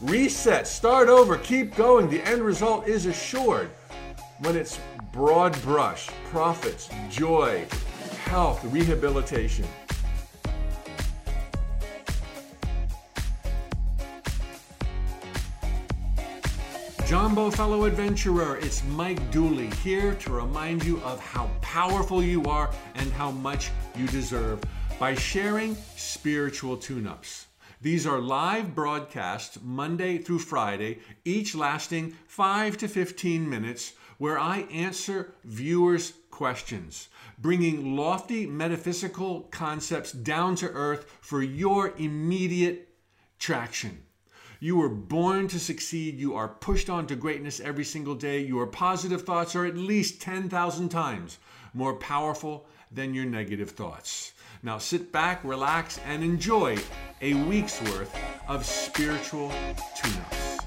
reset, start over, keep going. The end result is assured when it's broad brush, profits, joy, health, rehabilitation. Jumbo fellow adventurer, it's Mike Dooley here to remind you of how powerful you are and how much you deserve by sharing spiritual tune ups. These are live broadcasts Monday through Friday, each lasting 5 to 15 minutes, where I answer viewers' questions, bringing lofty metaphysical concepts down to earth for your immediate traction. You were born to succeed. You are pushed on to greatness every single day. Your positive thoughts are at least 10,000 times more powerful than your negative thoughts. Now sit back, relax, and enjoy a week's worth of spiritual tune ups.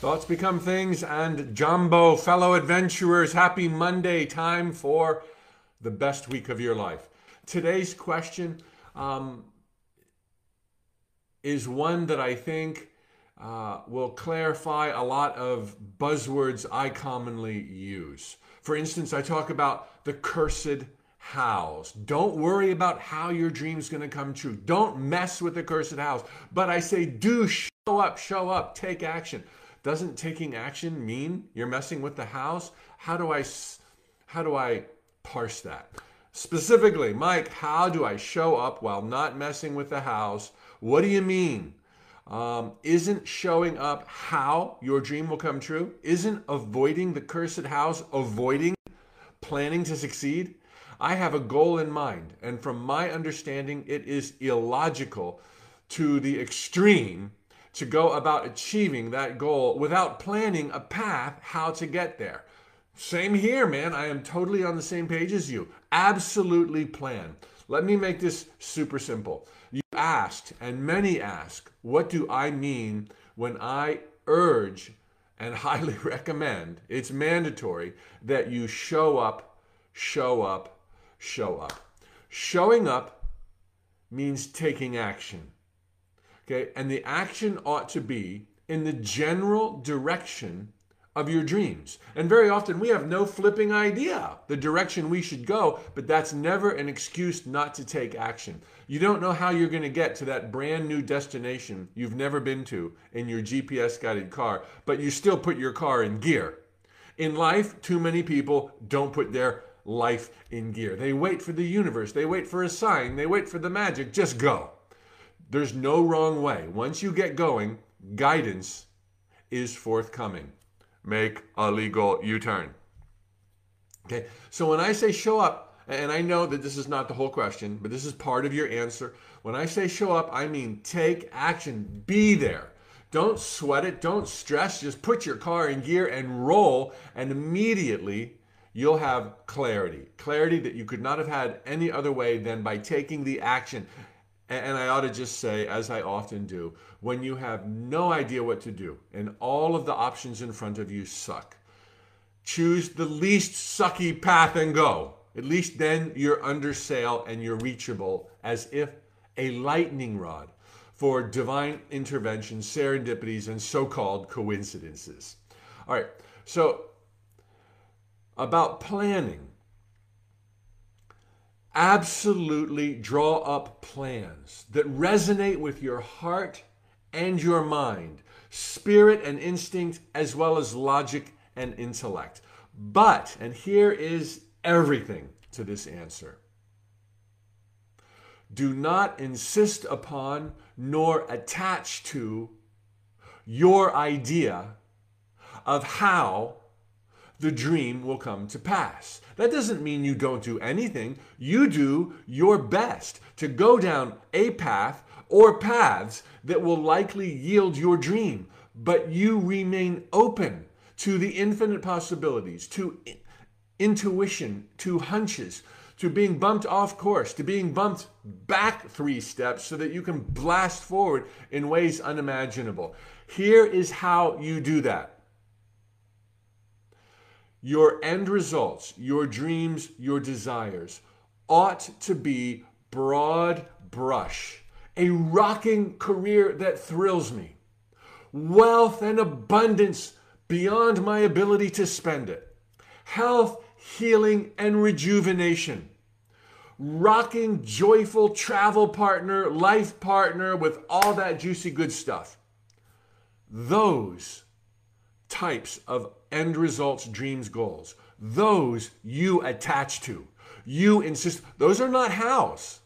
Thoughts become things, and Jumbo, fellow adventurers, happy Monday. Time for the best week of your life. Today's question um, is one that I think uh, will clarify a lot of buzzwords I commonly use. For instance, I talk about the cursed hows. Don't worry about how your dream's going to come true. Don't mess with the cursed hows. But I say, do show up, show up, take action. Doesn't taking action mean you're messing with the hows? How do I how do I parse that? Specifically, Mike, how do I show up while not messing with the hows? What do you mean? Um, isn't showing up how your dream will come true? Isn't avoiding the cursed hows avoiding planning to succeed? I have a goal in mind, and from my understanding, it is illogical to the extreme to go about achieving that goal without planning a path how to get there. Same here, man. I am totally on the same page as you. Absolutely plan. Let me make this super simple. You asked, and many ask, what do I mean when I urge and highly recommend, it's mandatory, that you show up, show up, show up. Showing up means taking action. Okay, and the action ought to be in the general direction of your dreams. And very often we have no flipping idea the direction we should go, but that's never an excuse not to take action. You don't know how you're going to get to that brand new destination you've never been to in your GPS guided car, but you still put your car in gear. In life, too many people don't put their life in gear. They wait for the universe, they wait for a sign, they wait for the magic. Just go. There's no wrong way. Once you get going, guidance is forthcoming. Make a legal U turn. Okay, so when I say show up, and I know that this is not the whole question, but this is part of your answer. When I say show up, I mean take action, be there. Don't sweat it, don't stress, just put your car in gear and roll, and immediately you'll have clarity. Clarity that you could not have had any other way than by taking the action. And I ought to just say, as I often do, when you have no idea what to do and all of the options in front of you suck, choose the least sucky path and go. At least then you're under sail and you're reachable as if a lightning rod for divine intervention, serendipities, and so called coincidences. All right, so about planning absolutely draw up plans that resonate with your heart and your mind, spirit and instinct, as well as logic and intellect. But, and here is everything to this answer do not insist upon nor attach to your idea of how the dream will come to pass. That doesn't mean you don't do anything. You do your best to go down a path or paths that will likely yield your dream, but you remain open to the infinite possibilities, to intuition, to hunches, to being bumped off course, to being bumped back three steps so that you can blast forward in ways unimaginable. Here is how you do that. Your end results, your dreams, your desires ought to be broad brush, a rocking career that thrills me, wealth and abundance beyond my ability to spend it, health, healing, and rejuvenation. Rocking, joyful travel partner, life partner with all that juicy good stuff. Those types of end results, dreams, goals, those you attach to. You insist, those are not hows.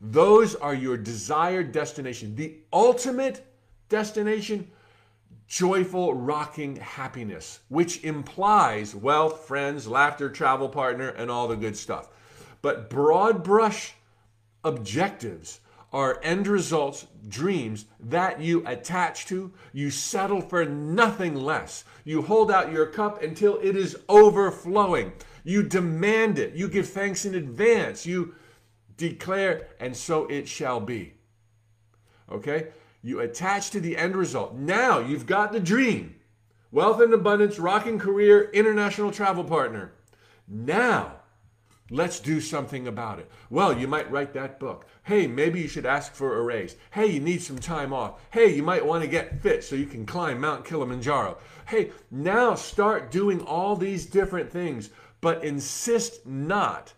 Those are your desired destination. The ultimate destination, joyful, rocking happiness, which implies wealth, friends, laughter, travel partner, and all the good stuff. But broad brush objectives are end results, dreams that you attach to. You settle for nothing less. You hold out your cup until it is overflowing. You demand it. You give thanks in advance. You declare, and so it shall be. Okay? You attach to the end result. Now you've got the dream wealth and abundance, rocking career, international travel partner. Now Let's do something about it. Well, you might write that book. Hey, maybe you should ask for a raise. Hey, you need some time off. Hey, you might want to get fit so you can climb Mount Kilimanjaro. Hey, now start doing all these different things, but insist not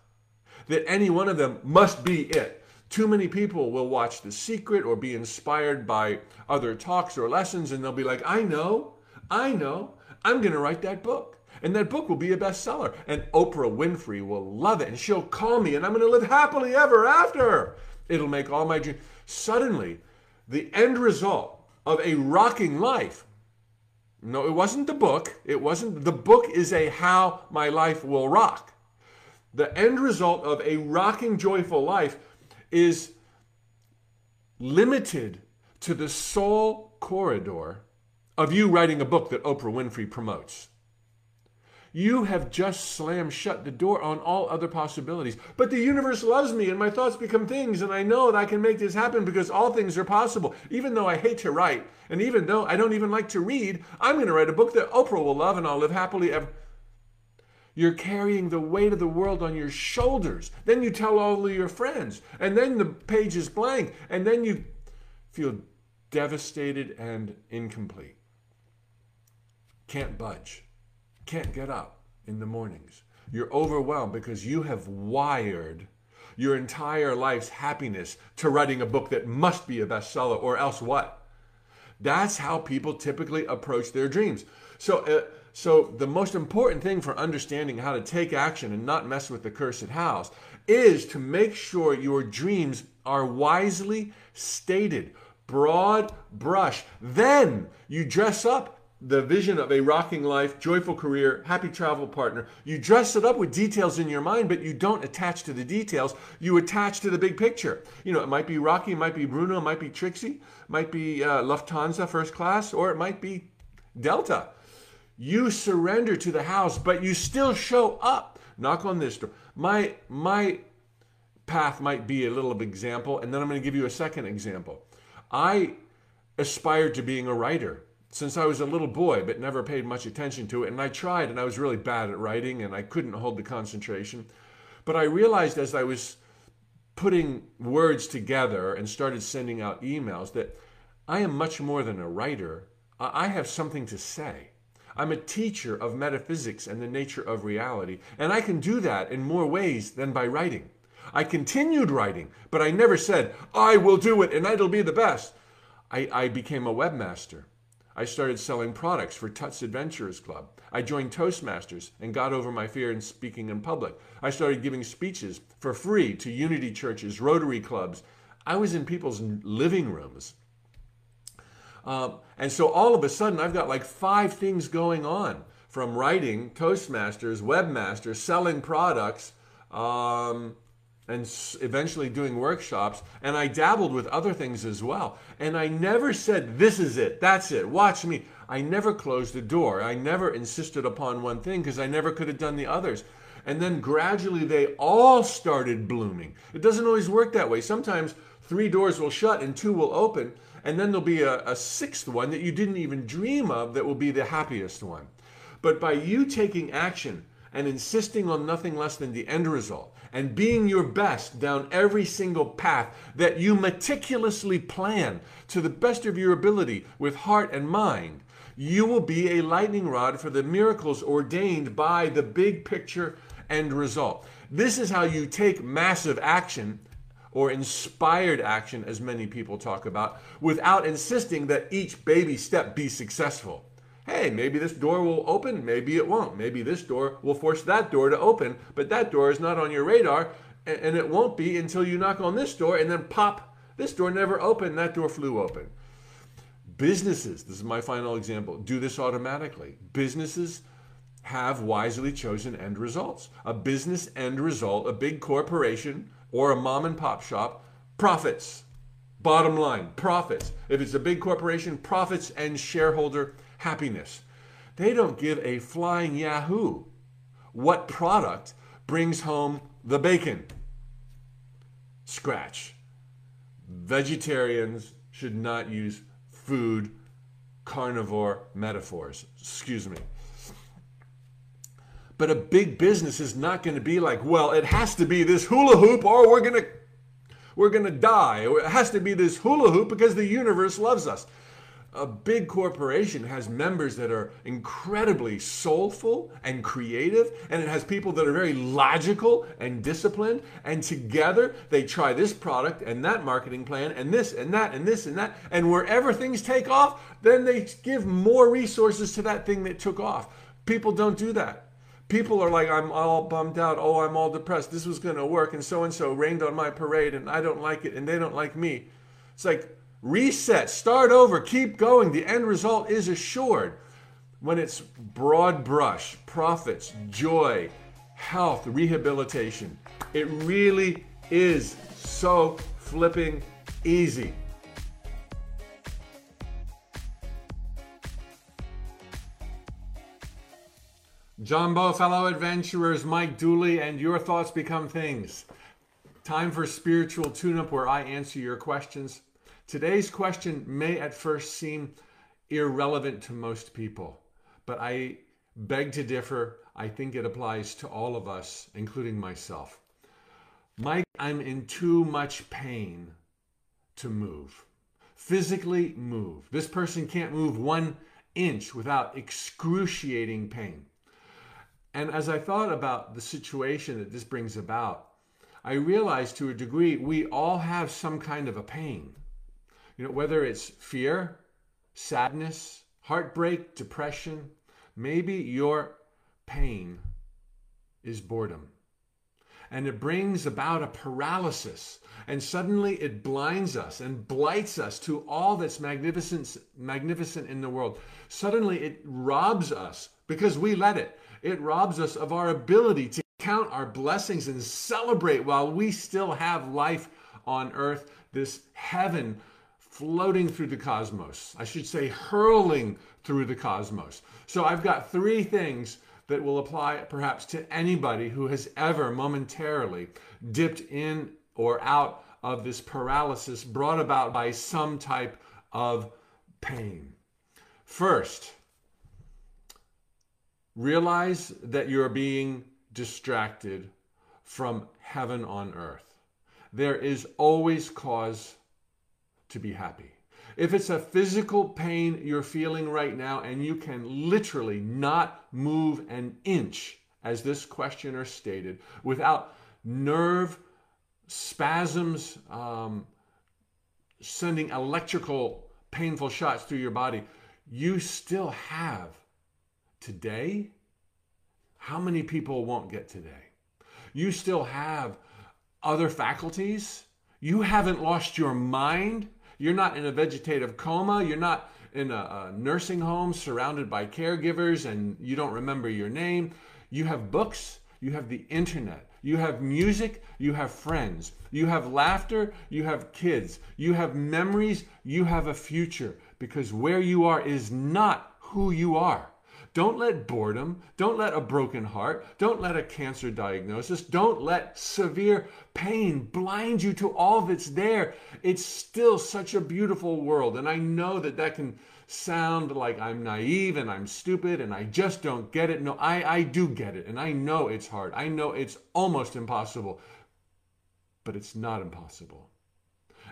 that any one of them must be it. Too many people will watch The Secret or be inspired by other talks or lessons, and they'll be like, I know, I know, I'm going to write that book. And that book will be a bestseller. And Oprah Winfrey will love it. And she'll call me, and I'm going to live happily ever after. It'll make all my dreams. Suddenly, the end result of a rocking life. No, it wasn't the book. It wasn't. The book is a how my life will rock. The end result of a rocking, joyful life is limited to the sole corridor of you writing a book that Oprah Winfrey promotes. You have just slammed shut the door on all other possibilities. But the universe loves me and my thoughts become things, and I know that I can make this happen because all things are possible. Even though I hate to write, and even though I don't even like to read, I'm going to write a book that Oprah will love and I'll live happily ever. You're carrying the weight of the world on your shoulders. Then you tell all of your friends, and then the page is blank, and then you feel devastated and incomplete. Can't budge can't get up in the mornings. You're overwhelmed because you have wired your entire life's happiness to writing a book that must be a bestseller, or else what? That's how people typically approach their dreams. So, uh, so the most important thing for understanding how to take action and not mess with the cursed hows is to make sure your dreams are wisely stated, broad brush. Then you dress up the vision of a rocking life, joyful career, happy travel partner. You dress it up with details in your mind, but you don't attach to the details. You attach to the big picture. You know, it might be Rocky, it might be Bruno, it might be Trixie, it might be uh, Lufthansa first class, or it might be Delta. You surrender to the hows, but you still show up. Knock on this door. My my path might be a little example, and then I'm going to give you a second example. I aspired to being a writer since I was a little boy, but never paid much attention to it. And I tried, and I was really bad at writing, and I couldn't hold the concentration. But I realized as I was putting words together and started sending out emails that I am much more than a writer. I have something to say. I'm a teacher of metaphysics and the nature of reality, and I can do that in more ways than by writing. I continued writing, but I never said, I will do it and it'll be the best. I, I became a webmaster. I started selling products for TUT's Adventurers Club. I joined Toastmasters and got over my fear in speaking in public. I started giving speeches for free to unity churches, Rotary clubs. I was in people's living rooms. Um, and so all of a sudden, I've got like five things going on from writing, Toastmasters, webmasters, selling products, um, and eventually doing workshops. And I dabbled with other things as well. And I never said, This is it, that's it, watch me. I never closed the door. I never insisted upon one thing because I never could have done the others. And then gradually they all started blooming. It doesn't always work that way. Sometimes three doors will shut and two will open. And then there'll be a, a sixth one that you didn't even dream of that will be the happiest one. But by you taking action and insisting on nothing less than the end result and being your best down every single path that you meticulously plan to the best of your ability with heart and mind, you will be a lightning rod for the miracles ordained by the big picture end result. This is how you take massive action or inspired action, as many people talk about, without insisting that each baby step be successful. Hey, maybe this door will open, maybe it won't. Maybe this door will force that door to open, but that door is not on your radar, and it won't be until you knock on this door and then pop, this door never opened, that door flew open. Businesses, this is my final example, do this automatically. Businesses have wisely chosen end results. A business end result, a big corporation or a mom and pop shop, profits. Bottom line, profits. If it's a big corporation, profits and shareholder happiness. They don't give a flying yahoo what product brings home the bacon. Scratch. Vegetarians should not use food carnivore metaphors. Excuse me. But a big business is not going to be like, well, it has to be this hula hoop or we're going to we're going to die. It has to be this hula hoop because the universe loves us. A big corporation has members that are incredibly soulful and creative, and it has people that are very logical and disciplined. And together they try this product and that marketing plan and this and that and this and that. And wherever things take off, then they give more resources to that thing that took off. People don't do that people are like, I'm all bummed out. Oh, I'm all depressed. This was going to work. And so and so rained on my parade and I don't like it and they don't like me. It's like reset, start over, keep going. The end result is assured. When it's broad brush, profits, joy, health, rehabilitation, it really is so flipping easy. Jumbo, fellow adventurers, Mike Dooley, and your thoughts become things. Time for spiritual tune up where I answer your questions. Today's question may at first seem irrelevant to most people, but I beg to differ. I think it applies to all of us, including myself. Mike, I'm in too much pain to move. Physically move. This person can't move one inch without excruciating pain. And as I thought about the situation that this brings about, I realized to a degree we all have some kind of a pain. You know, whether it's fear, sadness, heartbreak, depression, maybe your pain is boredom. And it brings about a paralysis. And suddenly it blinds us and blights us to all that's magnificent, magnificent in the world. Suddenly it robs us because we let it. It robs us of our ability to count our blessings and celebrate while we still have life on earth, this heaven floating through the cosmos. I should say, hurling through the cosmos. So I've got three things that will apply perhaps to anybody who has ever momentarily dipped in or out of this paralysis brought about by some type of pain. First, Realize that you're being distracted from heaven on earth. There is always cause to be happy. If it's a physical pain you're feeling right now and you can literally not move an inch, as this questioner stated, without nerve spasms, um, sending electrical painful shots through your body, you still have today, how many people won't get today? You still have other faculties. You haven't lost your mind. You're not in a vegetative coma. You're not in a, a, nursing home surrounded by caregivers and you don't remember your name. You have books. You have the internet. You have music. You have friends. You have laughter. You have kids. You have memories. You have a future because where you are is not who you are. Don't let boredom, don't let a broken heart, don't let a cancer diagnosis, don't let severe pain blind you to all that's there. It's still such a beautiful world. And I know that that can sound like I'm naive and I'm stupid and I just don't get it. No, I, I do get it. And I know it's hard. I know it's almost impossible. But it's not impossible.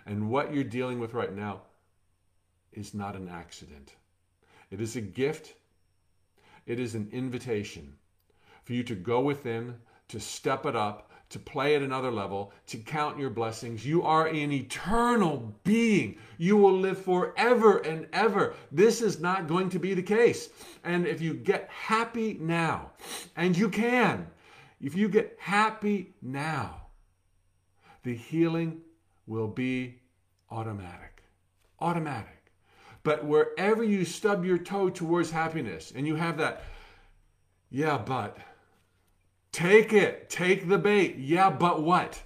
And what you're dealing with right now is not an accident. It is a gift. It is an invitation for you to go within, to step it up, to play at another level, to count your blessings. You are an eternal being. You will live forever and ever. This is not going to be the case. And if you get happy now, and you can, if you get happy now, the healing will be automatic. Automatic. But wherever you stub your toe towards happiness and you have that, yeah, but Take it. Take the bait. Yeah, but what?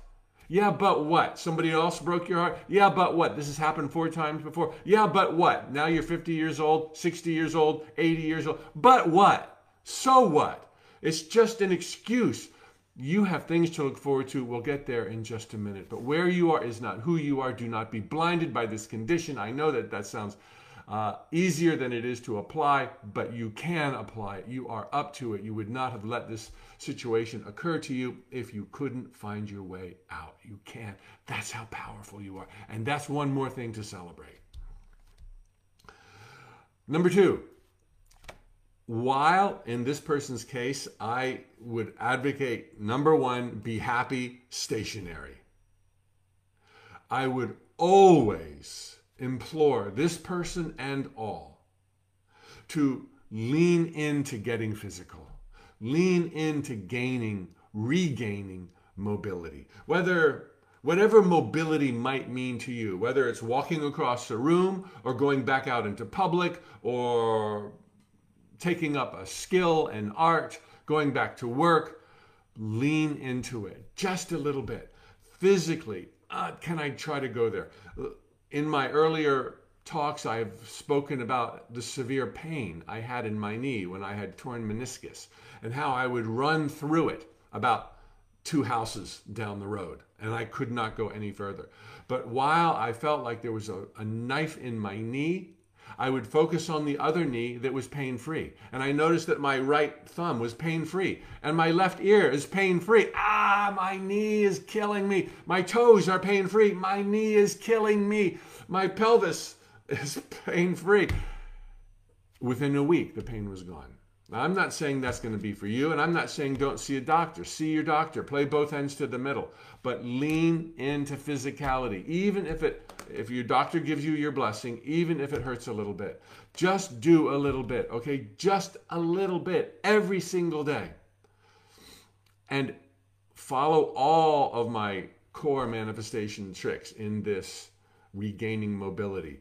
Yeah, but what? Somebody else broke your heart? Yeah, but what? This has happened four times before. Yeah, but what? Now you're 50 years old, 60 years old, 80 years old. But what? So what? It's just an excuse. You have things to look forward to. We'll get there in just a minute. But where you are is not who you are. Do not be blinded by this condition. I know that that sounds uh, easier than it is to apply, but you can apply it. You are up to it. You would not have let this situation occur to you if you couldn't find your way out. You can. That's how powerful you are. And that's one more thing to celebrate. Number two, while in this person's case, I would advocate number one, be happy stationary. I would always implore this person and all to lean into getting physical, lean into gaining, regaining mobility. Whether whatever mobility might mean to you, whether it's walking across a room or going back out into public or taking up a skill and art, going back to work, lean into it just a little bit. Physically, uh, can I try to go there? In my earlier talks, I've spoken about the severe pain I had in my knee when I had torn meniscus and how I would run through it about two houses down the road and I could not go any further. But while I felt like there was a, a knife in my knee, I would focus on the other knee that was pain free. And I noticed that my right thumb was pain free and my left ear is pain free. Ah, my knee is killing me. My toes are pain free. My knee is killing me. My pelvis is pain free. Within a week, the pain was gone. I'm not saying that's going to be for you, and I'm not saying don't see a doctor. See your doctor. Play both ends to the middle, but lean into physicality, even if it if your doctor gives you your blessing, even if it hurts a little bit. Just do a little bit, okay? Just a little bit every single day. And follow all of my core manifestation tricks in this regaining mobility.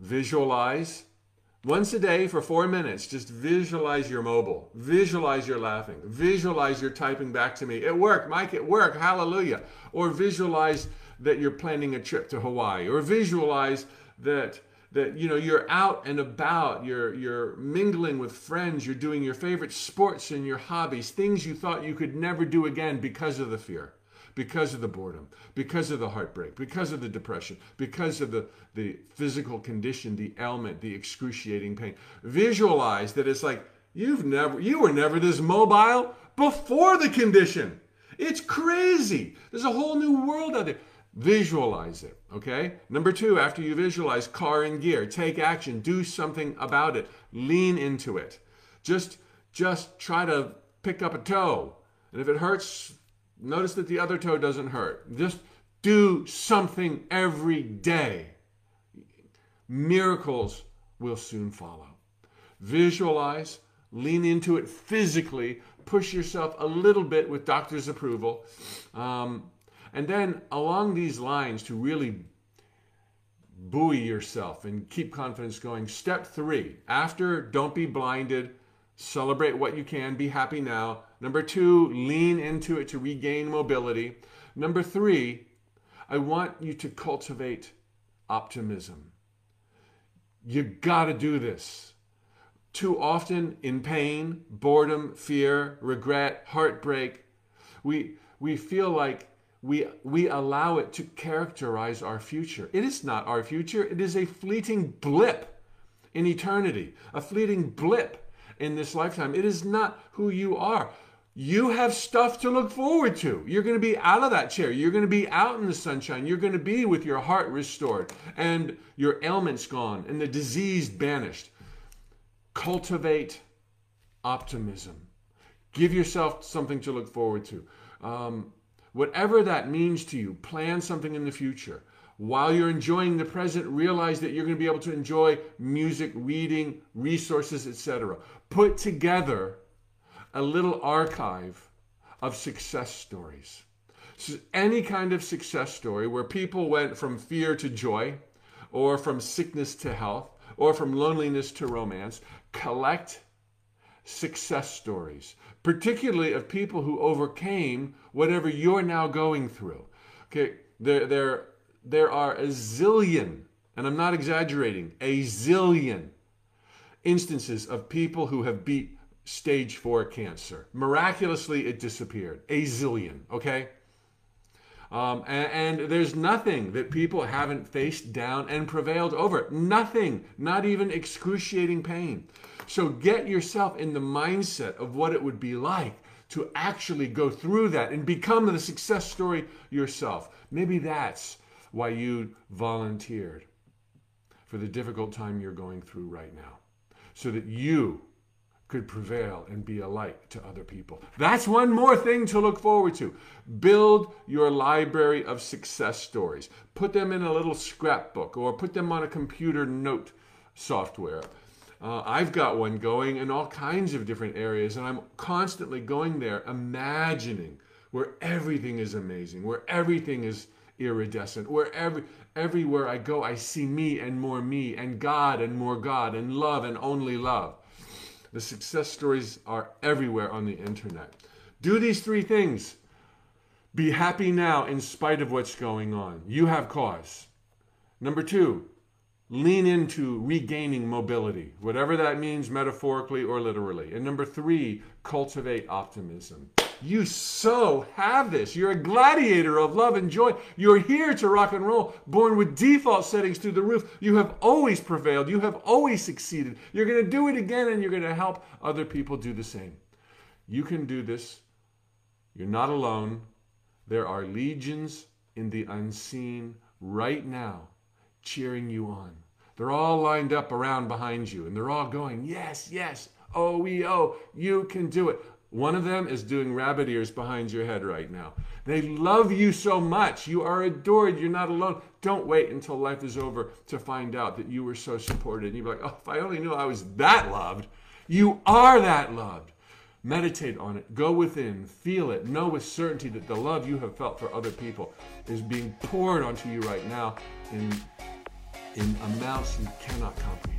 Visualize once a day for four minutes, just visualize your mobile. Visualize your laughing. Visualize your typing back to me. It worked, Mike, it worked. Hallelujah. Or visualize that you're planning a trip to Hawaii. Or visualize that that you know you're out and about you're you're mingling with friends you're doing your favorite sports and your hobbies things you thought you could never do again because of the fear because of the boredom, because of the heartbreak, because of the depression, because of the, the physical condition, the ailment, the excruciating pain. Visualize that it's like you've never you were never this mobile before the condition. It's crazy. There's a whole new world out there. Visualize it, okay? Number two, after you visualize car and gear, take action, do something about it, lean into it. Just just try to pick up a toe. And if it hurts, Notice that the other toe doesn't hurt. Just do something every day. Miracles will soon follow. Visualize, lean into it physically, push yourself a little bit with doctor's approval. Um, and then along these lines, to really buoy yourself and keep confidence going, step three after don't be blinded, celebrate what you can, be happy now. Number two, lean into it to regain mobility. Number three, I want you to cultivate optimism. You got to do this. Too often, in pain, boredom, fear, regret, heartbreak, we, we feel like we, we allow it to characterize our future. It is not our future, it is a fleeting blip in eternity, a fleeting blip in this lifetime. It is not who you are. You have stuff to look forward to. You're going to be out of that chair. You're going to be out in the sunshine. You're going to be with your heart restored and your ailments gone and the disease banished. Cultivate optimism. Give yourself something to look forward to. Um, whatever that means to you, plan something in the future. While you're enjoying the present, realize that you're going to be able to enjoy music, reading, resources, etc. Put together a little archive of success stories. So any kind of success story where people went from fear to joy, or from sickness to health, or from loneliness to romance, collect success stories, particularly of people who overcame whatever you're now going through. Okay, there, there, there are a zillion, and I'm not exaggerating, a zillion instances of people who have beat stage four cancer. Miraculously, it disappeared. A zillion, okay? Um, and, and, there's nothing that people haven't faced down and prevailed over. Nothing, not even excruciating pain. So get yourself in the mindset of what it would be like to actually go through that and become the success story yourself. Maybe that's why you volunteered for the difficult time you're going through right now, so that you could prevail and be a light to other people. That's one more thing to look forward to. Build your library of success stories. Put them in a little scrapbook or put them on a computer note software. Uh, I've got one going in all kinds of different areas, and I'm constantly going there imagining where everything is amazing, where everything is iridescent, where every, everywhere I go, I see me and more me, and God and more God, and love and only love. The success stories are everywhere on the internet. Do these three things. Be happy now in spite of what's going on. You have cause. Number two, lean into regaining mobility, whatever that means metaphorically or literally. And number three, cultivate optimism. You so have this. You're a gladiator of love and joy. You're here to rock and roll, born with default settings through the roof. You have always prevailed. You have always succeeded. You're going to do it again and you're going to help other people do the same. You can do this. You're not alone. There are legions in the unseen right now cheering you on. They're all lined up around behind you and they're all going, Yes, yes, oh, we oh, you can do it. One of them is doing rabbit ears behind your head right now. They love you so much. You are adored. You're not alone. Don't wait until life is over to find out that you were so supported. And You're like, oh, if I only knew I was that loved. You are that loved. Meditate on it. Go within. Feel it. Know with certainty that the love you have felt for other people is being poured onto you right now in, in amounts you cannot comprehend.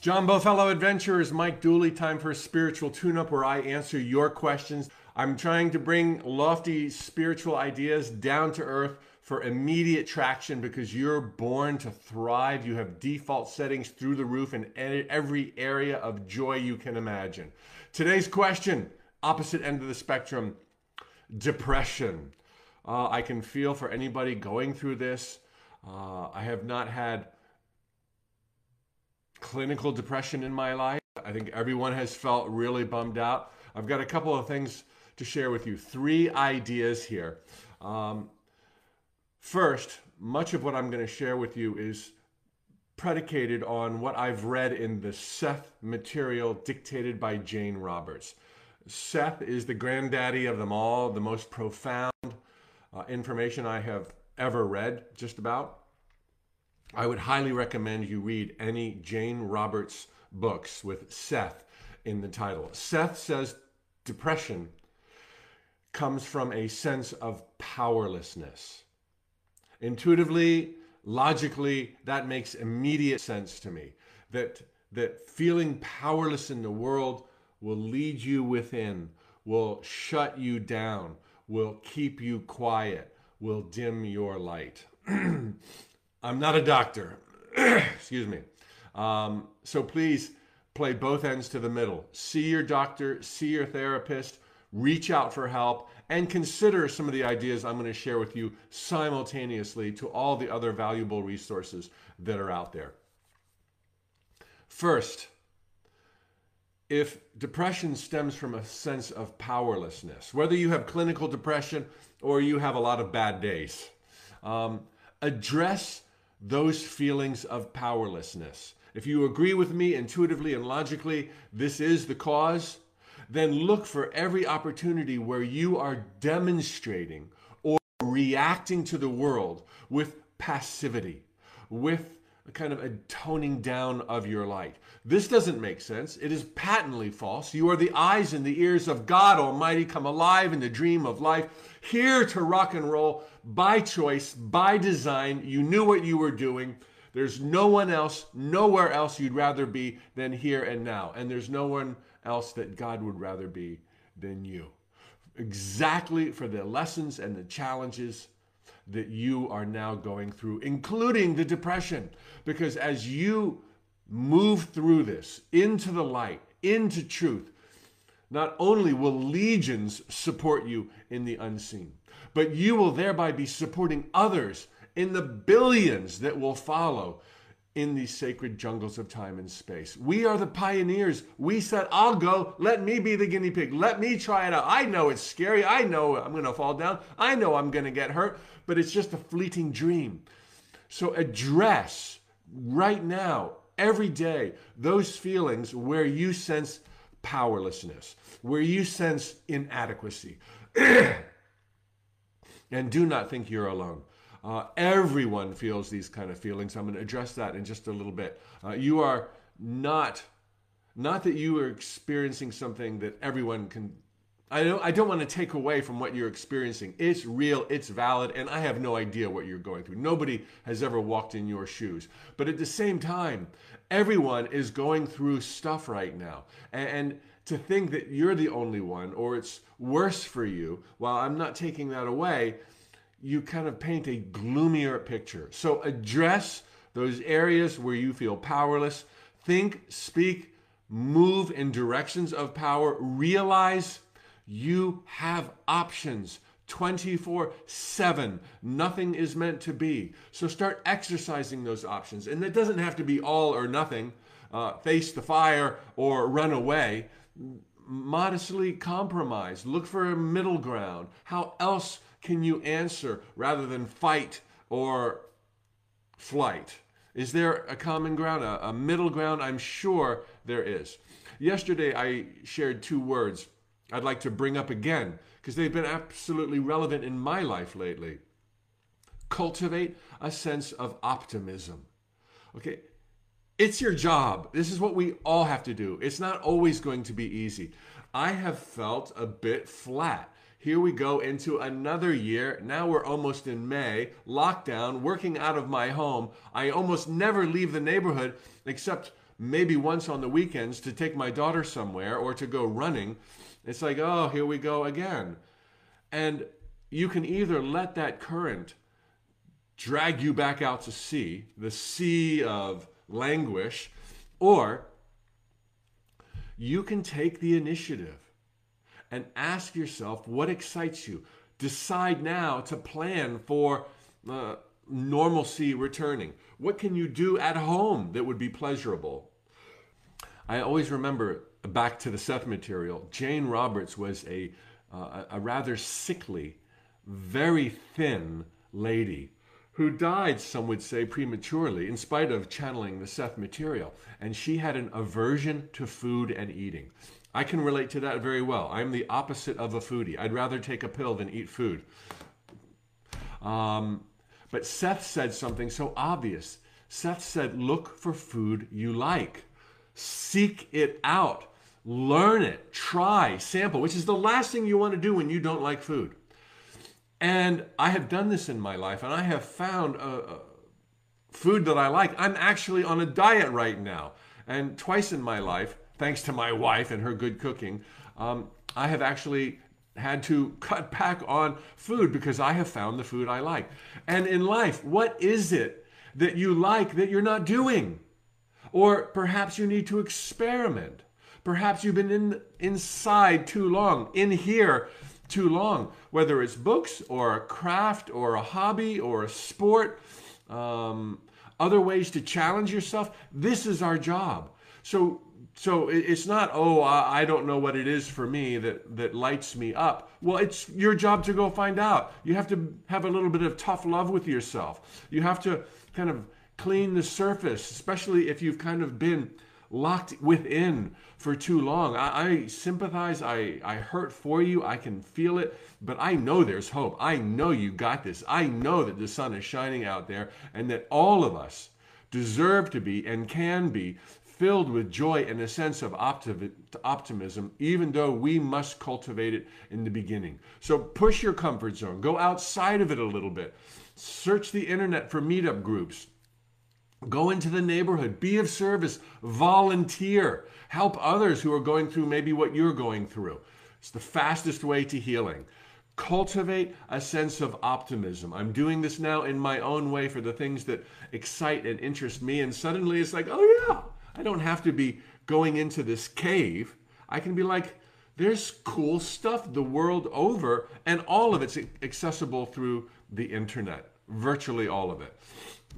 Jumbo fellow adventurers, Mike Dooley, time for a spiritual tune up where I answer your questions. I'm trying to bring lofty spiritual ideas down to earth for immediate traction because you're born to thrive. You have default settings through the roof in every area of joy you can imagine. Today's question, opposite end of the spectrum, depression. Uh, I can feel for anybody going through this. Uh, I have not had clinical depression in my life. I think everyone has felt really bummed out. I've got a couple of things to share with you. Three ideas here. Um, first, much of what I'm going to share with you is predicated on what I've read in the Seth material dictated by Jane Roberts. Seth is the granddaddy of them all, the most profound uh, information I have ever read, just about. I would highly recommend you read any Jane Roberts books with Seth in the title. Seth says depression comes from a sense of powerlessness. Intuitively, logically, that makes immediate sense to me. That, that feeling powerless in the world will lead you within, will shut you down, will keep you quiet, will dim your light. I'm not a doctor. Excuse me. Um, so please play both ends to the middle. See your doctor, see your therapist, reach out for help, and consider some of the ideas I'm going to share with you simultaneously to all the other valuable resources that are out there. First, if depression stems from a sense of powerlessness, whether you have clinical depression or you have a lot of bad days, um, address those feelings of powerlessness. If you agree with me intuitively and logically, this is the cause, then look for every opportunity where you are demonstrating or reacting to the world with passivity, with a kind of a toning down of your light. This doesn't make sense. It is patently false. You are the eyes and the ears of God Almighty come alive in the dream of life, here to rock and roll by choice, by design. You knew what you were doing. There's no one else, nowhere else you'd rather be than here and now. And there's no one else that God would rather be than you. Exactly for the lessons and the challenges that you are now going through, including the depression. Because as you move through this into the light, into truth, not only will legions support you in the unseen, but you will thereby be supporting others in the billions that will follow in these sacred jungles of time and space. We are the pioneers. We said, I'll go. Let me be the guinea pig. Let me try it out. I know it's scary. I know I'm going to fall down. I know I'm going to get hurt, but it's just a fleeting dream. So address right now, every day, those feelings where you sense powerlessness, where you sense inadequacy. and do not think you're alone. Uh, everyone feels these kind of feelings. I'm going to address that in just a little bit. Uh, you are not, not that you are experiencing something that everyone can. I don't, I don't want to take away from what you're experiencing. It's real, it's valid, and I have no idea what you're going through. Nobody has ever walked in your shoes. But at the same time, everyone is going through stuff right now. and, and to think that you're the only one or it's worse for you, while I'm not taking that away, you kind of paint a gloomier picture. So address those areas where you feel powerless. Think, speak, move in directions of power. Realize you have options 24 7. Nothing is meant to be. So start exercising those options. And it doesn't have to be all or nothing, uh, face the fire or run away. Modestly compromise. Look for a middle ground. How else can you answer rather than fight or flight? Is there a common ground, a, a middle ground? I'm sure there is. Yesterday, I shared two words I'd like to bring up again because they've been absolutely relevant in my life lately. Cultivate a sense of optimism. Okay, it's your job. This is what we all have to do. It's not always going to be easy. I have felt a bit flat. Here we go into another year. Now we're almost in May, lockdown, working out of my home. I almost never leave the neighborhood except maybe once on the weekends to take my daughter somewhere or to go running. It's like, oh, here we go again. And you can either let that current drag you back out to sea, the sea of languish, or you can take the initiative and ask yourself what excites you. Decide now to plan for uh, normalcy returning. What can you do at home that would be pleasurable? I always remember back to the Seth material, Jane Roberts was a, uh, a rather sickly, very thin lady who died, some would say, prematurely in spite of channeling the Seth material. And she had an aversion to food and eating. I can relate to that very well. I'm the opposite of a foodie. I'd rather take a pill than eat food. Um, but Seth said something so obvious. Seth said, Look for food you like, seek it out, learn it, try, sample, which is the last thing you want to do when you don't like food. And I have done this in my life, and I have found a, a food that I like. I'm actually on a diet right now. And twice in my life, thanks to my wife and her good cooking, um, I have actually had to cut back on food because I have found the food I like. And in life, what is it that you like that you're not doing? Or perhaps you need to experiment. Perhaps you've been in, inside too long, in here too long, whether it's books or a craft or a hobby or a sport, um, other ways to challenge yourself. This is our job. So so it's not oh i don't know what it is for me that that lights me up well it's your job to go find out you have to have a little bit of tough love with yourself you have to kind of clean the surface especially if you've kind of been locked within for too long. I, I sympathize. I, I hurt for you. I can feel it. But i know there's hope. I know you got this. I know that the sun is shining out there and that all of us deserve to be and can be filled with joy and a sense of optimism, even though we must cultivate it in the beginning. So push your comfort zone, go outside of it a little bit, search the internet for meetup groups. Go into the neighborhood, be of service, volunteer, help others who are going through maybe what you're going through. It's the fastest way to healing. Cultivate a sense of optimism. I'm doing this now in my own way for the things that excite and interest me, and suddenly it's like, oh yeah, I don't have to be going into this cave. I can be like, there's cool stuff the world over, and all of it's accessible through the internet, virtually all of it.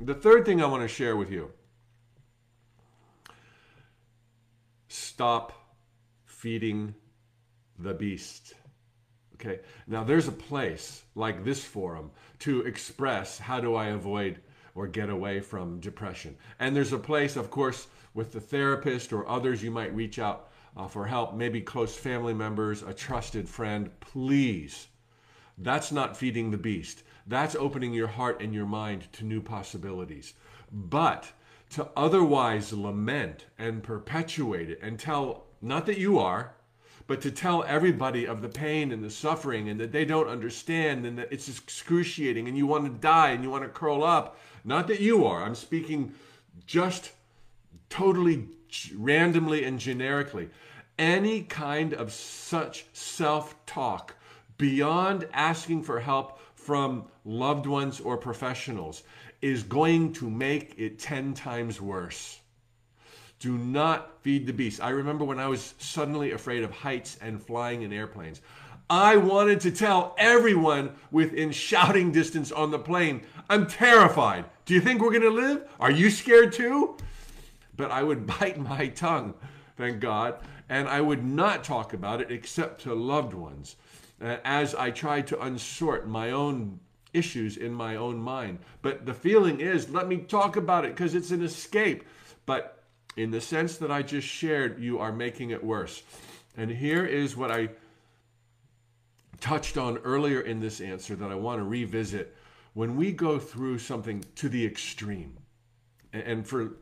The third thing I want to share with you stop feeding the beast. Okay, now there's a place like this forum to express how do I avoid or get away from depression. And there's a place, of course, with the therapist or others you might reach out uh, for help, maybe close family members, a trusted friend. Please, that's not feeding the beast. That's opening your heart and your mind to new possibilities. But to otherwise lament and perpetuate it and tell, not that you are, but to tell everybody of the pain and the suffering and that they don't understand and that it's excruciating and you want to die and you want to curl up. Not that you are. I'm speaking just totally randomly and generically. Any kind of such self talk beyond asking for help from loved ones or professionals is going to make it 10 times worse. Do not feed the beast. I remember when I was suddenly afraid of heights and flying in airplanes. I wanted to tell everyone within shouting distance on the plane, I'm terrified. Do you think we're going to live? Are you scared too? But I would bite my tongue, thank God, and I would not talk about it except to loved ones uh, as I try to unsort my own issues in my own mind. But the feeling is, let me talk about it because it's an escape. But in the sense that I just shared, you are making it worse. And here is what I touched on earlier in this answer that I want to revisit. When we go through something to the extreme, and for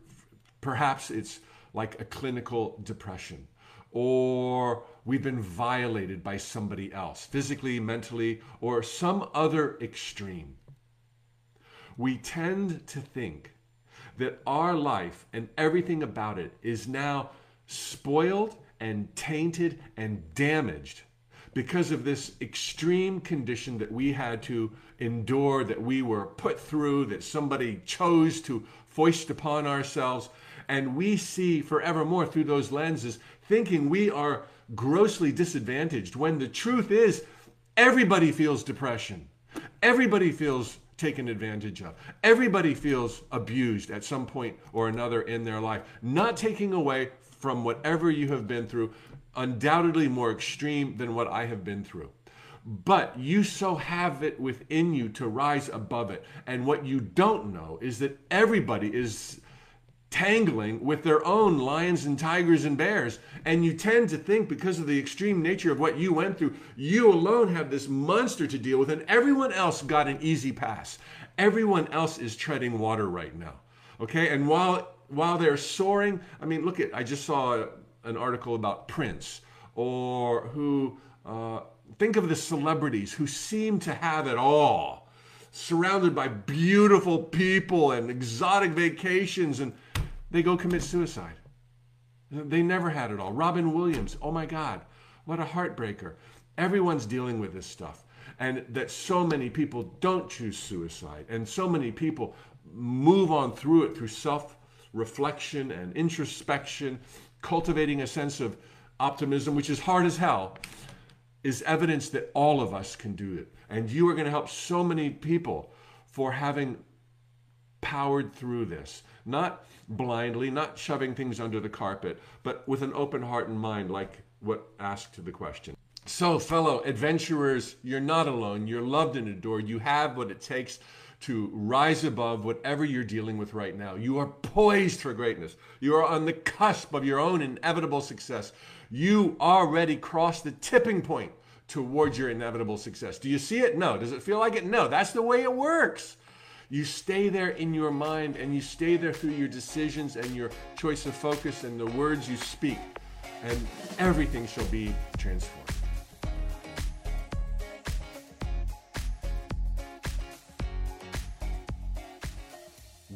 perhaps it's like a clinical depression, or we've been violated by somebody else, physically, mentally, or some other extreme, we tend to think that our life and everything about it is now spoiled and tainted and damaged because of this extreme condition that we had to endure, that we were put through, that somebody chose to foist upon ourselves. And we see forevermore through those lenses, thinking we are grossly disadvantaged, when the truth is, everybody feels depression. Everybody feels taken advantage of. Everybody feels abused at some point or another in their life. Not taking away from whatever you have been through, undoubtedly more extreme than what I have been through. But you so have it within you to rise above it. And what you don't know is that everybody is tangling with their own lions and tigers and bears. And you tend to think, because of the extreme nature of what you went through, you alone have this monster to deal with, and everyone else got an easy pass. Everyone else is treading water right now. Okay? And while while they're soaring, I mean, look at I just saw an article about Prince or who uh, think of the celebrities who seem to have it all surrounded by beautiful people and exotic vacations and they go commit suicide. They never had it all. Robin Williams, oh my God, what a heartbreaker. Everyone's dealing with this stuff. And that so many people don't choose suicide. And so many people move on through it through self reflection and introspection cultivating a sense of optimism, which is hard as hell, is evidence that all of us can do it. And you are going to help so many people for having powered through this. Not blindly, not shoving things under the carpet, but with an open heart and mind, like what asked the question. So, fellow adventurers, you're not alone. You're loved and adored. You have what it takes to rise above whatever you're dealing with right now. You are poised for greatness. You are on the cusp of your own inevitable success. You already crossed the tipping point towards your inevitable success. Do you see it? No. Does it feel like it? No. That's the way it works. You stay there in your mind and you stay there through your decisions and your choice of focus and the words you speak, and everything shall be transformed.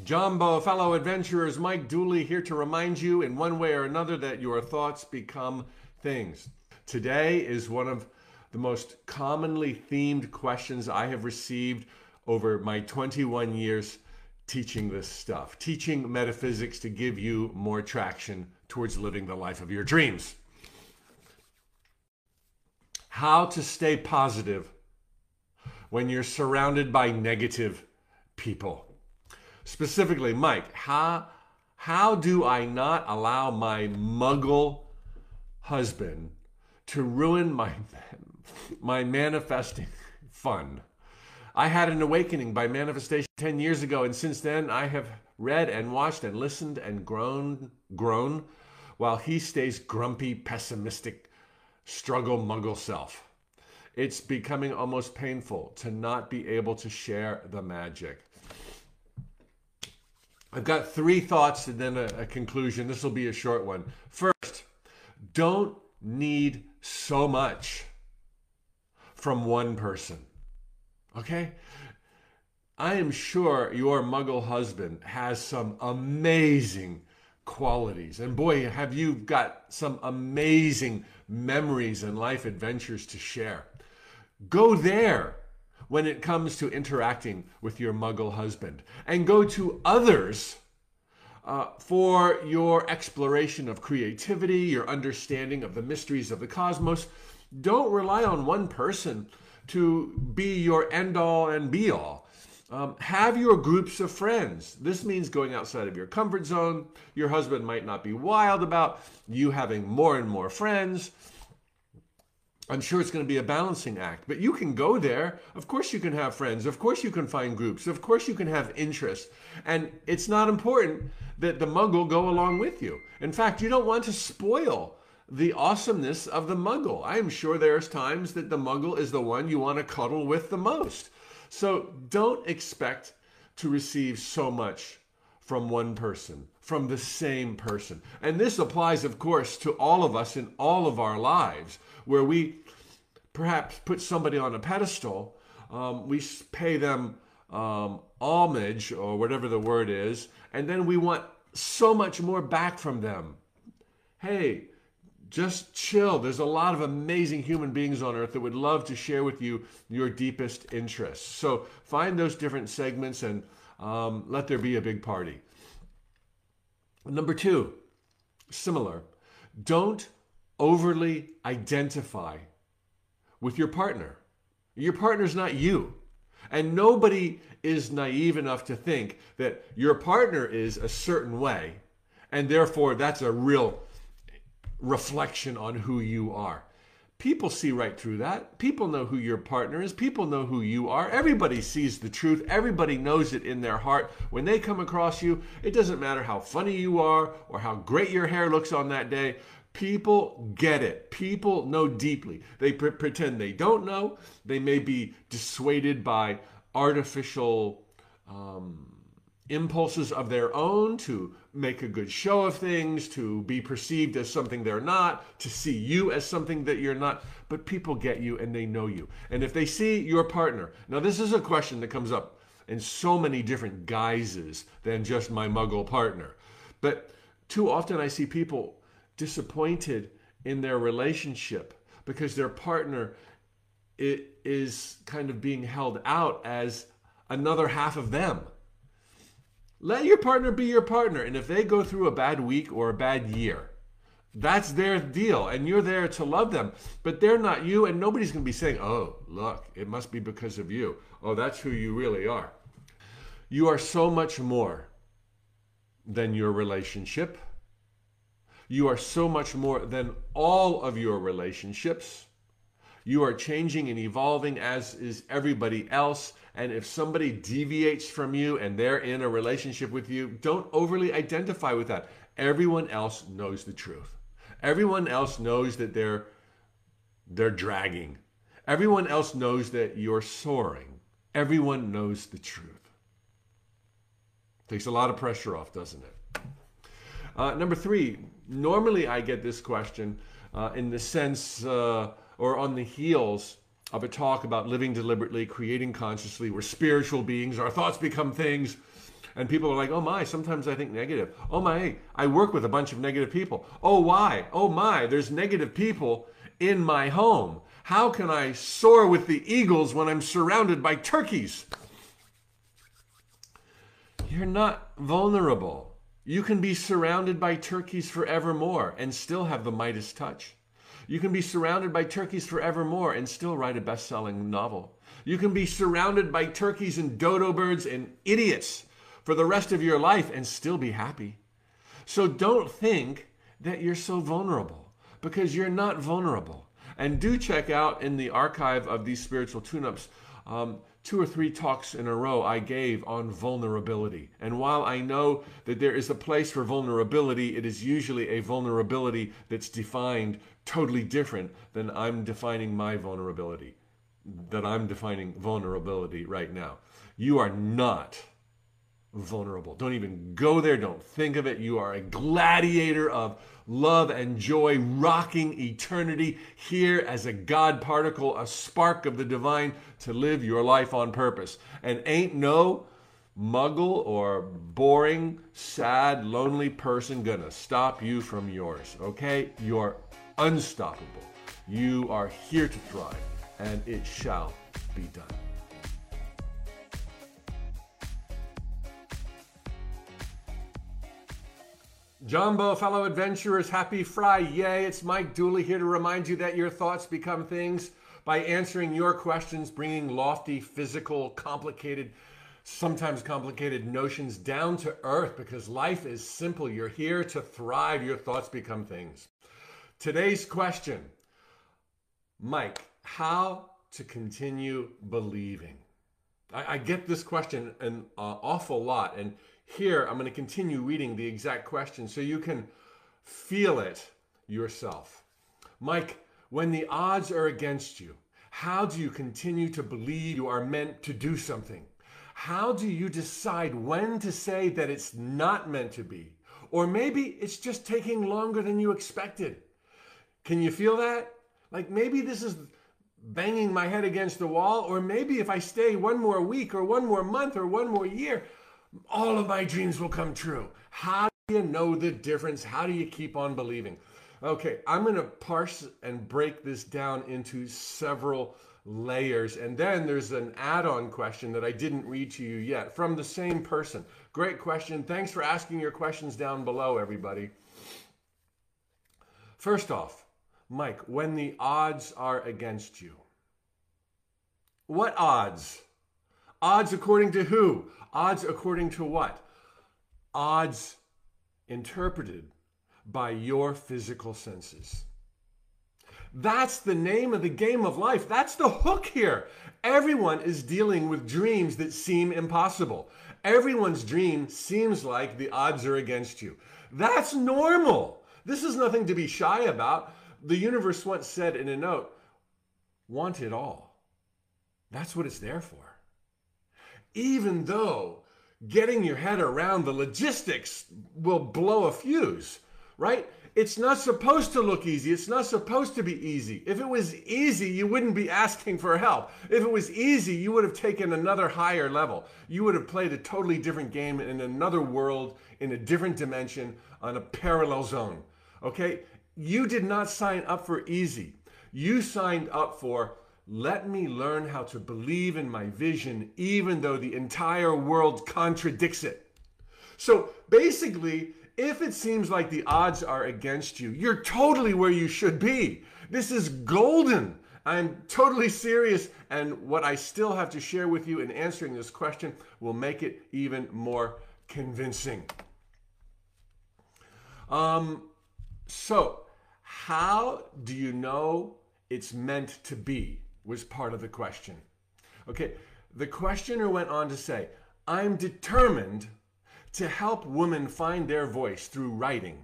Jumbo, fellow adventurers, Mike Dooley here to remind you in one way or another that your thoughts become things. Today is one of the most commonly themed questions I have received over my 21 years teaching this stuff, teaching metaphysics to give you more traction towards living the life of your dreams. How to stay positive when you're surrounded by negative people. Specifically, Mike, how, how do I not allow my muggle husband to ruin my, my manifesting fun? I had an awakening by manifestation 10 years ago, and since then I have read and watched and listened and grown, grown, while he stays grumpy, pessimistic, struggle muggle self. It's becoming almost painful to not be able to share the magic. I've got three thoughts and then a, a conclusion. This will be a short one. First, don't need so much from one person. Okay? I am sure your muggle husband has some amazing qualities. And boy, have you got some amazing memories and life adventures to share. Go there when it comes to interacting with your muggle husband. And go to others uh, for your exploration of creativity, your understanding of the mysteries of the cosmos. Don't rely on one person to be your end all and be all. Um, have your groups of friends. This means going outside of your comfort zone. Your husband might not be wild about you having more and more friends. I'm sure it's going to be a balancing act, but you can go there. Of course, you can have friends. Of course, you can find groups. Of course, you can have interests. And it's not important that the muggle go along with you. In fact, you don't want to spoil the awesomeness of the muggle. I am sure there's times that the muggle is the one you want to cuddle with the most. So don't expect to receive so much from one person, from the same person. And this applies, of course, to all of us in all of our lives where we perhaps put somebody on a pedestal, um, we pay them um, homage or whatever the word is, and then we want so much more back from them. Hey, just chill. There's a lot of amazing human beings on earth that would love to share with you your deepest interests. So find those different segments and um, let there be a big party. Number two, similar, don't overly identify with your partner. Your partner's not you. And nobody is naive enough to think that your partner is a certain way, and therefore that's a real reflection on who you are. People see right through that. People know who your partner is. People know who you are. Everybody sees the truth. Everybody knows it in their heart. When they come across you, it doesn't matter how funny you are or how great your hair looks on that day. People get it. People know deeply. They pre- pretend they don't know. They may be dissuaded by artificial um, impulses of their own to make a good show of things, to be perceived as something they're not, to see you as something that you're not. But people get you and they know you. And if they see your partner, now this is a question that comes up in so many different guises than just my muggle partner. But too often I see people disappointed in their relationship because their partner is kind of being held out as another half of them. Let your partner be your partner. And if they go through a bad week or a bad year, That's their deal, and you're there to love them. But they're not you, and nobody's going to be saying, oh, look, it must be because of you. Oh, that's who you really are. You are so much more than your relationship. You are so much more than all of your relationships. You are changing and evolving as is everybody else. And if somebody deviates from you and they're in a relationship with you, don't overly identify with that. Everyone else knows the truth. Everyone else knows that they're they're dragging. Everyone else knows that you're soaring. Everyone knows the truth. Takes a lot of pressure off, doesn't it? Uh, number three, normally I get this question uh, in the sense uh, or on the heels of a talk about living deliberately, creating consciously. We're spiritual beings, our thoughts become things. And people are like, oh my, sometimes I think negative. Oh my, I work with a bunch of negative people. Oh why? Oh my, there's negative people in my home. How can I soar with the eagles when I'm surrounded by turkeys? You're not vulnerable. You can be surrounded by turkeys forevermore and still have the Midas touch. You can be surrounded by turkeys forevermore and still write a best selling novel. You can be surrounded by turkeys and dodo birds and idiots for the rest of your life and still be happy. So don't think that you're so vulnerable because you're not vulnerable. And do check out in the archive of these spiritual tune ups um, two or three talks in a row I gave on vulnerability. And while I know that there is a place for vulnerability, it is usually a vulnerability that's defined totally different than I'm defining my vulnerability, that I'm defining vulnerability right now. You are not vulnerable. Don't even go there. Don't think of it. You are a gladiator of love and joy, rocking eternity here as a God particle, a spark of the divine to live your life on purpose. And ain't no muggle or boring, sad, lonely person gonna stop you from yours. Okay? You're unstoppable. You are here to thrive, and it shall be done. Jumbo, fellow adventurers, happy Friday. It's Mike Dooley here to remind you that your thoughts become things by answering your questions, bringing lofty, physical, complicated, sometimes complicated notions down to earth because life is simple. You're here to thrive. Your thoughts become things. Today's question Mike, how to continue believing? I, I get this question an uh, awful lot. And here, I'm going to continue reading the exact question so you can feel it yourself. Mike, when the odds are against you, how do you continue to believe you are meant to do something? How do you decide when to say that it's not meant to be? Or maybe it's just taking longer than you expected. Can you feel that? Like maybe this is banging my head against the wall, or maybe if I stay one more week or one more month or one more year, all of my dreams will come true. How do you know the difference? How do you keep on believing? Okay, I'm going to parse and break this down into several layers. And then there's an add on question that I didn't read to you yet from the same person. Great question. Thanks for asking your questions down below, everybody. First off, Mike, when the odds are against you, what odds? Odds according to who? Odds according to what? Odds interpreted by your physical senses. That's the name of the game of life. That's the hook here. Everyone is dealing with dreams that seem impossible. Everyone's dream seems like the odds are against you. That's normal. This is nothing to be shy about. The universe once said in a note, want it all. That's what it's there for even though getting your head around the logistics will blow a fuse, right? It's not supposed to look easy. It's not supposed to be easy. If it was easy, you wouldn't be asking for help. If it was easy, you would have taken another higher level. You would have played a totally different game in another world, in a different dimension, on a parallel zone. Okay? You did not sign up for easy. You signed up for let me learn how to believe in my vision, even though the entire world contradicts it. So basically, if it seems like the odds are against you, you're totally where you should be. This is golden. I'm totally serious, and what I still have to share with you in answering this question will make it even more convincing. Um, so, how do you know it's meant to be? Was part of the question. Okay, the questioner went on to say, I'm determined to help women find their voice through writing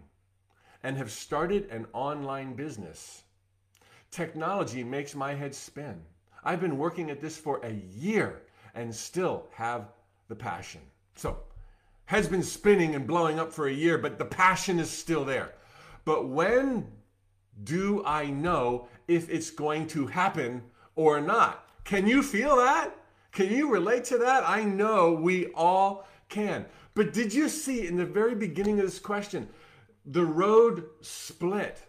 and have started an online business. Technology makes my head spin. I've been working at this for a year and still have the passion. So, head's been spinning and blowing up for a year, but the passion is still there. But when do I know if it's going to happen or not? Can you feel that? Can you relate to that? I know we all can. But did you see in the very beginning of this question, the road split?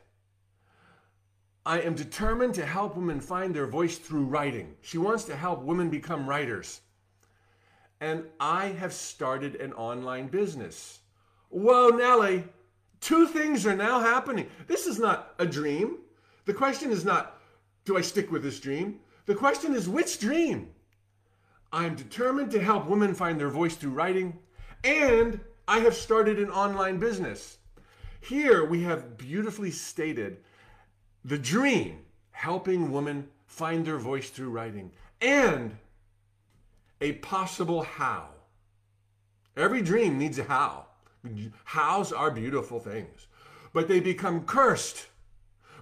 I am determined to help women find their voice through writing. She wants to help women become writers. And I have started an online business. Whoa, Nellie, two things are now happening. This is not a dream. The question is not, do I stick with this dream? The question is, which dream? I'm determined to help women find their voice through writing, and I have started an online business. Here we have beautifully stated the dream, helping women find their voice through writing, and a possible how. Every dream needs a how. Hows are beautiful things, but they become cursed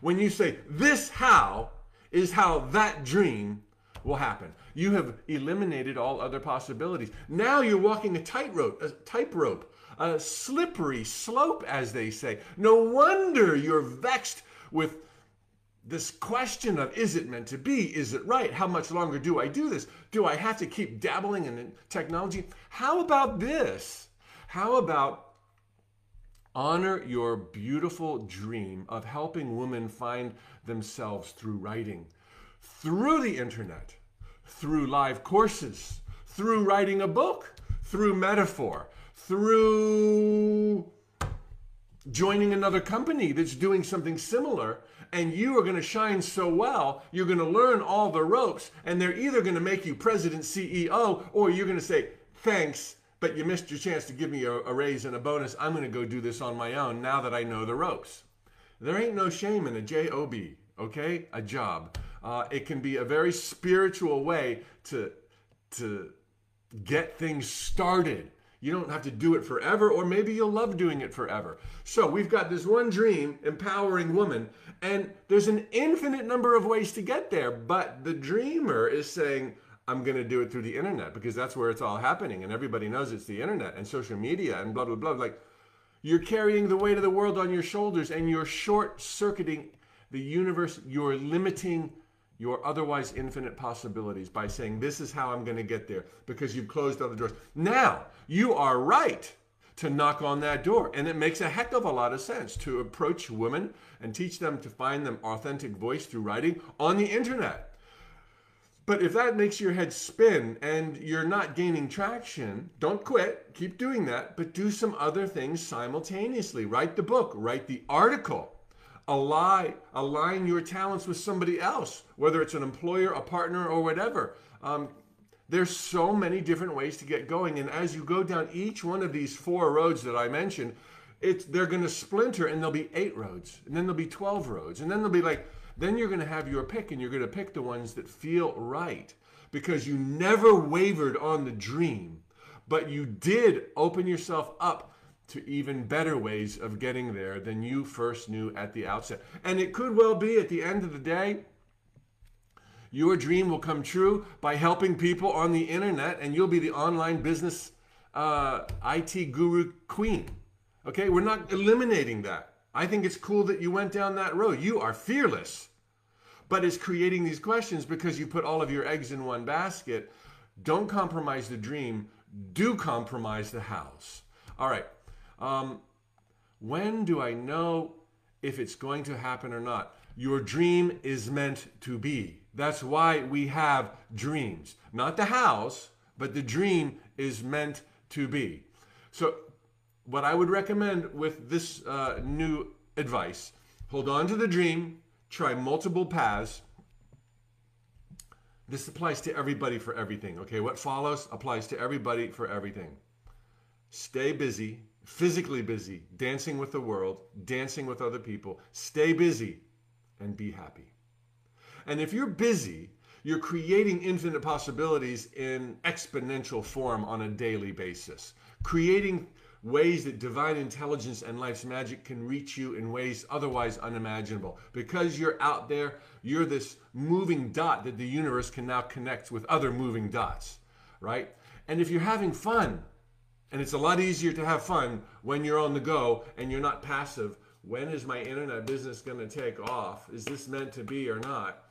when you say, This how is how that dream will happen. You have eliminated all other possibilities. Now you're walking a tightrope, a tightrope, a slippery slope, as they say. No wonder you're vexed with this question of is it meant to be? Is it right? How much longer do I do this? Do I have to keep dabbling in technology? How about this? How about honor your beautiful dream of helping women find themselves through writing, through the internet, through live courses, through writing a book, through metaphor, through joining another company that's doing something similar and you are going to shine so well, you're going to learn all the ropes, and they're either going to make you president, CEO, or you're going to say, thanks, but you missed your chance to give me a, a raise and a bonus. I'm going to go do this on my own now that I know the ropes. There ain't no shame in a job, okay? A job. Uh, it can be a very spiritual way to to get things started you don't have to do it forever, or maybe you'll love doing it forever. So we've got this one dream, empowering woman, and there's an infinite number of ways to get there. But the dreamer is saying, I'm going to do it through the internet because that's where it's all happening, and everybody knows it's the internet and social media and blah, blah, blah. Like, you're carrying the weight of the world on your shoulders and you're short circuiting the universe, you're limiting your otherwise infinite possibilities by saying, This is how I'm going to get there because you've closed other doors. Now, you are right to knock on that door. And it makes a heck of a lot of sense to approach women and teach them to find them authentic voice through writing on the internet. But if that makes your head spin and you're not gaining traction, don't quit. Keep doing that, but do some other things simultaneously. Write the book, write the article align, align your talents with somebody else, whether it's an employer, a partner, or whatever. Um, there's so many different ways to get going, and as you go down each one of these four roads that I mentioned, it's they're going to splinter, and there'll be eight roads, and then there'll be twelve roads, and then there'll be like then you're going to have your pick, and you're going to pick the ones that feel right because you never wavered on the dream, but you did open yourself up to even better ways of getting there than you first knew at the outset. And it could well be at the end of the day, your dream will come true by helping people on the internet, and you'll be the online business uh, IT guru queen. Okay, we're not eliminating that. I think it's cool that you went down that road. You are fearless. But it's creating these questions because you put all of your eggs in one basket. Don't compromise the dream, do compromise the hows. All right. Um, when do I know if it's going to happen or not? Your dream is meant to be. That's why we have dreams. Not the hows, but the dream is meant to be. So what I would recommend with this uh, new advice hold on to the dream, try multiple paths. This applies to everybody for everything, okay? What follows applies to everybody for everything. Stay busy, physically busy, dancing with the world, dancing with other people. Stay busy and be happy. And if you're busy, you're creating infinite possibilities in exponential form on a daily basis, creating ways that divine intelligence and life's magic can reach you in ways otherwise unimaginable. Because you're out there, you're this moving dot that the universe can now connect with other moving dots, right? And if you're having fun, and it's a lot easier to have fun when you're on the go and you're not passive. When is my internet business going to take off? Is this meant to be or not?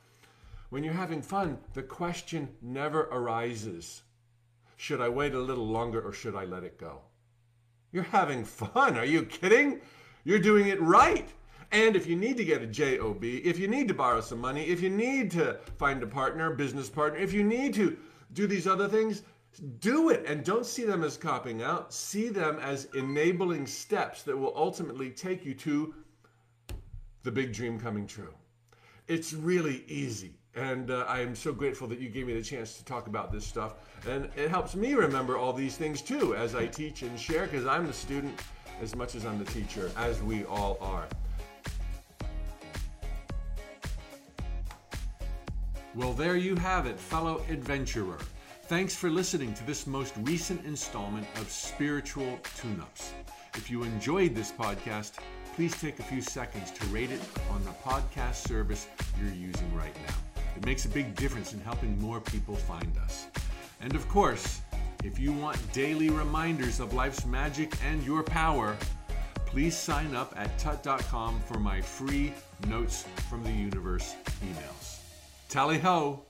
When you're having fun, the question never arises should I wait a little longer or should I let it go? You're having fun. Are you kidding? You're doing it right. And if you need to get a JOB, if you need to borrow some money, if you need to find a partner, business partner, if you need to do these other things, do it and don't see them as copping out. See them as enabling steps that will ultimately take you to the big dream coming true. It's really easy. And uh, I am so grateful that you gave me the chance to talk about this stuff. And it helps me remember all these things too as I teach and share because I'm the student as much as I'm the teacher, as we all are. Well, there you have it, fellow adventurer. Thanks for listening to this most recent installment of Spiritual Tune Ups. If you enjoyed this podcast, please take a few seconds to rate it on the podcast service you're using right now. It makes a big difference in helping more people find us. And of course, if you want daily reminders of life's magic and your power, please sign up at tut.com for my free Notes from the Universe emails. Tally ho!